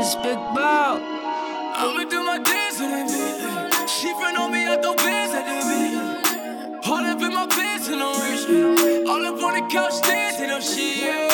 It's Big Bob. I'ma do my dance in the beat. She friend on me, I throw bands at the beat. All up in my pants and I'm rich. All up on the couch, dancing up shit. Yeah.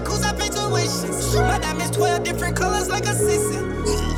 I cruise, I pay tuition. My diamonds 12 different colors like a sissy.